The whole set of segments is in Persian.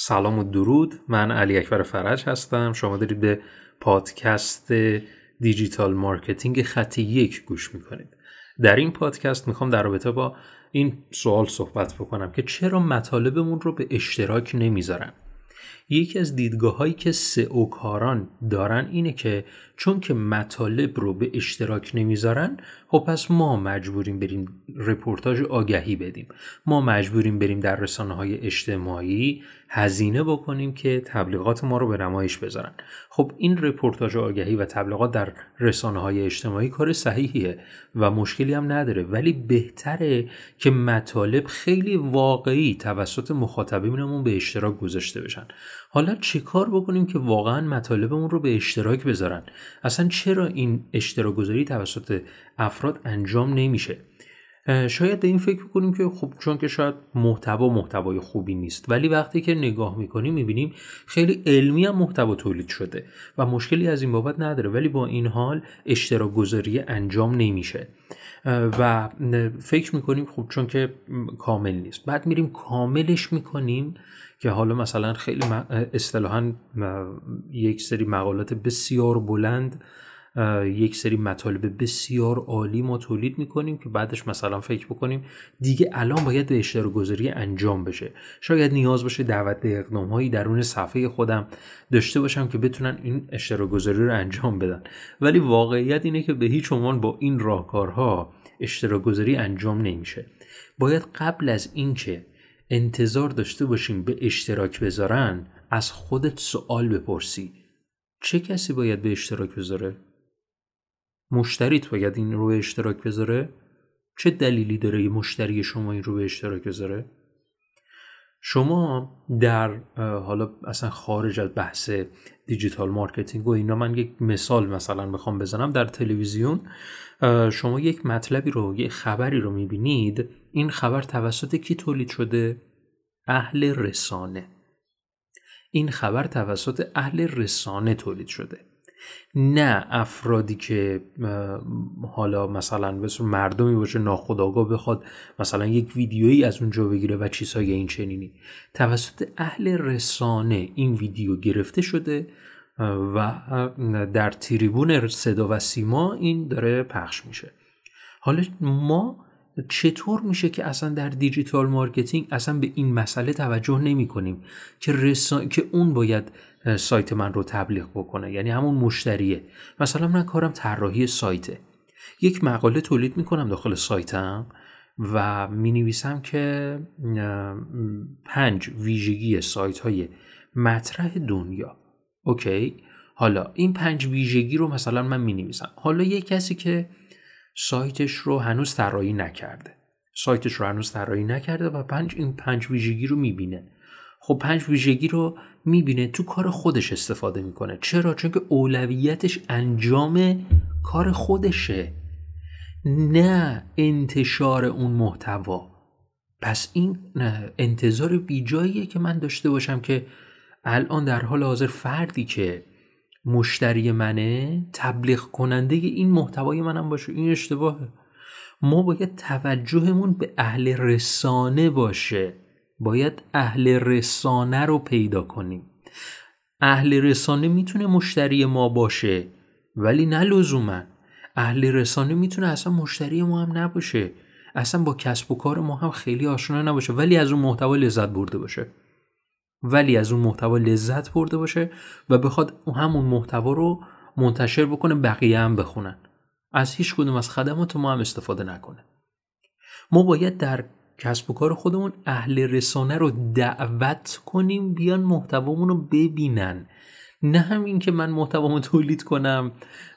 سلام و درود. من علی اکبر فرج هستم. شما دارید به پادکست digital marketing خط یک گوش می‌کنید. در این پادکست می‌خوام در رابطه با این سوال صحبت بکنم که چرا مطالبمون رو به اشتراک نمی‌ذارن؟ یکی از دیدگاه هایی که سئو کاران دارن اینه که چون که مطالب رو به اشتراک نمی‌ذارن خب پس ما مجبوریم بریم رپورتاج آگهی بدیم. ما مجبوریم بریم در رسانه های اجتماعی هزینه بکنیم که تبلیغات ما رو به نمایش بذارن. خب این رپورتاج آگهی و تبلیغات در رسانه های اجتماعی کار صحیحیه و مشکلی هم نداره. ولی بهتره که مطالب خیلی واقعی توسط مخاطبینمون به اشتراک گذاشته بشن. حالا چه کار بکنیم که واقعا مطالبمون رو به اشتراک بذارن؟ اصلا چرا این اشتراک گذاری توسط افراد انجام نمیشه؟ شاید این فکر کنیم که خب چون که شاید محتوا محتوای خوبی نیست ولی وقتی که نگاه می‌کنیم می‌بینیم خیلی علمی هم محتوا تولید شده و مشکلی از این بابت نداره ولی با این حال اشتراک گذاری انجام نمیشه. و فکر می‌کنیم خب چون که کامل نیست. بعد میریم کاملش می‌کنیم که حالا مثلا خیلی اصطلاحا یک سری مقالات بسیار بلند یک سری مطالب بسیار عالی ما تولید می‌کنیم که بعدش مثلا فکر بکنیم دیگه الان باید به اشتراک گذاری انجام بشه. شاید نیاز باشه دعوت به اقدام هایی درون صفحه خودم داشته باشم که بتونن این اشتراک گذاری رو انجام بدن. ولی واقعیت اینه که به هیچ عنوان با این راهکارها اشتراک گذاری انجام نمیشه. باید قبل از اینکه انتظار داشته باشیم به اشتراک بذارن از خودت سوال بپرسی. چه کسی باید به اشتراک بذاره؟ مشتریت باید این رو به اشتراک بذاره؟ چه دلیلی داره یه مشتری شما این رو به اشتراک بذاره؟ شما در حالا اصلا خارج از بحث digital marketing و اینا من یک مثال مثلا می‌خوام بزنم در تلویزیون شما یک مطلبی رو یک خبری رو می‌بینید این خبر توسط کی تولید شده اهل رسانه این خبر توسط اهل رسانه تولید شده نه افرادی که حالا مثلا مثل مردمی باشه ناخداگاه بخواد مثلا یک ویدیویی از اونجا بگیره و چیزهای این چنینی. توسط اهل رسانه این ویدیو گرفته شده و در تریبون صدا و سیما این داره پخش میشه. حالا ما چطور میشه که اصلا در digital marketing اصلا به این مسئله توجه نمی کنیم که, که اون باید سایت من رو تبلیغ بکنه. یعنی همون مشتریه. مثلا من کارم طراحی سایته. یک مقاله تولید می‌کنم داخل سایتم و می نویسم که پنج ویژگی سایت های مطرح دنیا. okay؟ حالا این پنج ویژگی رو مثلا من می نویسم حالا یک کسی که سایتش رو هنوز طراحی نکرده. سایتش رو هنوز طراحی نکرده و پنج این پنج ویژگی رو می‌بینه. خب پنج ویژگی رو می‌بینه تو کار خودش استفاده می‌کنه. چرا؟ چون که اولویتش انجام کار خودشه. نه انتشار اون محتوا. پس این انتظار بیجاییه که من داشته باشم که الان در حال حاضر فردی که مشتری منه تبلیغ کننده این محتوای منم باشه. این اشتباهه. ما باید توجهمون به اهل رسانه باشه. باید اهل رسانه رو پیدا کنیم. اهل رسانه می‌تونه مشتری ما باشه ولی نه لزوما. اهل رسانه می‌تونه اصلا مشتری ما هم نباشه. اصلا با کسب و کار ما هم خیلی آشنا نباشه. ولی از اون محتوا لذت برده باشه. ولی از اون محتوا لذت برده باشه و بخواد همون محتوا رو منتشر بکنه بقیه هم بخونن. از هیچ کدوم از خدمات ما هم استفاده نکنه. ما باید در کسب و کار خودمون اهل رسانه رو دعوت کنیم بیان محتوامون رو ببینن. نه همین که من محتوامو تولید کنم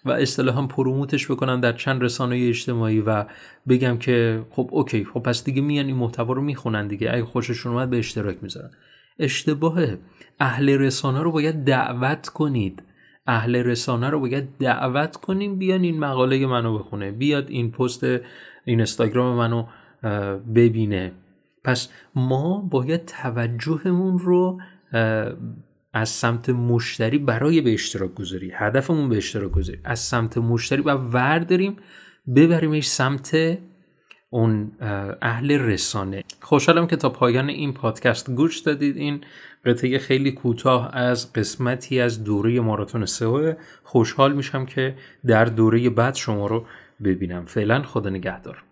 و اصطلاحا پروموتش بکنم در چند رسانه اجتماعی و بگم که خب اوکی خب پس دیگه میان این محتوا رو می‌خونن دیگه. اگه خوششون اومد به اشتراک می‌ذارن. اشتباهه اهل رسانه رو باید دعوت کنید. اهل رسانه رو باید دعوت کنیم بیان این مقاله منو بخونه. بیاد این پست این اینستاگرام منو ببینه. پس ما باید توجهمون رو از سمت مشتری برای به اشتراک گذاری هدفمون به اشتراک گذاری. از سمت مشتری و ورداریم ببریمش سمت اون اهل رسانه. خوشحالم که تا پایان این پادکست گوش دادید. این قطعه خیلی کوتاه از قسمتی از دوره ماراتون سئو. خوشحال میشم که در دوره بعد شما رو ببینم. فعلا خدا نگهدار.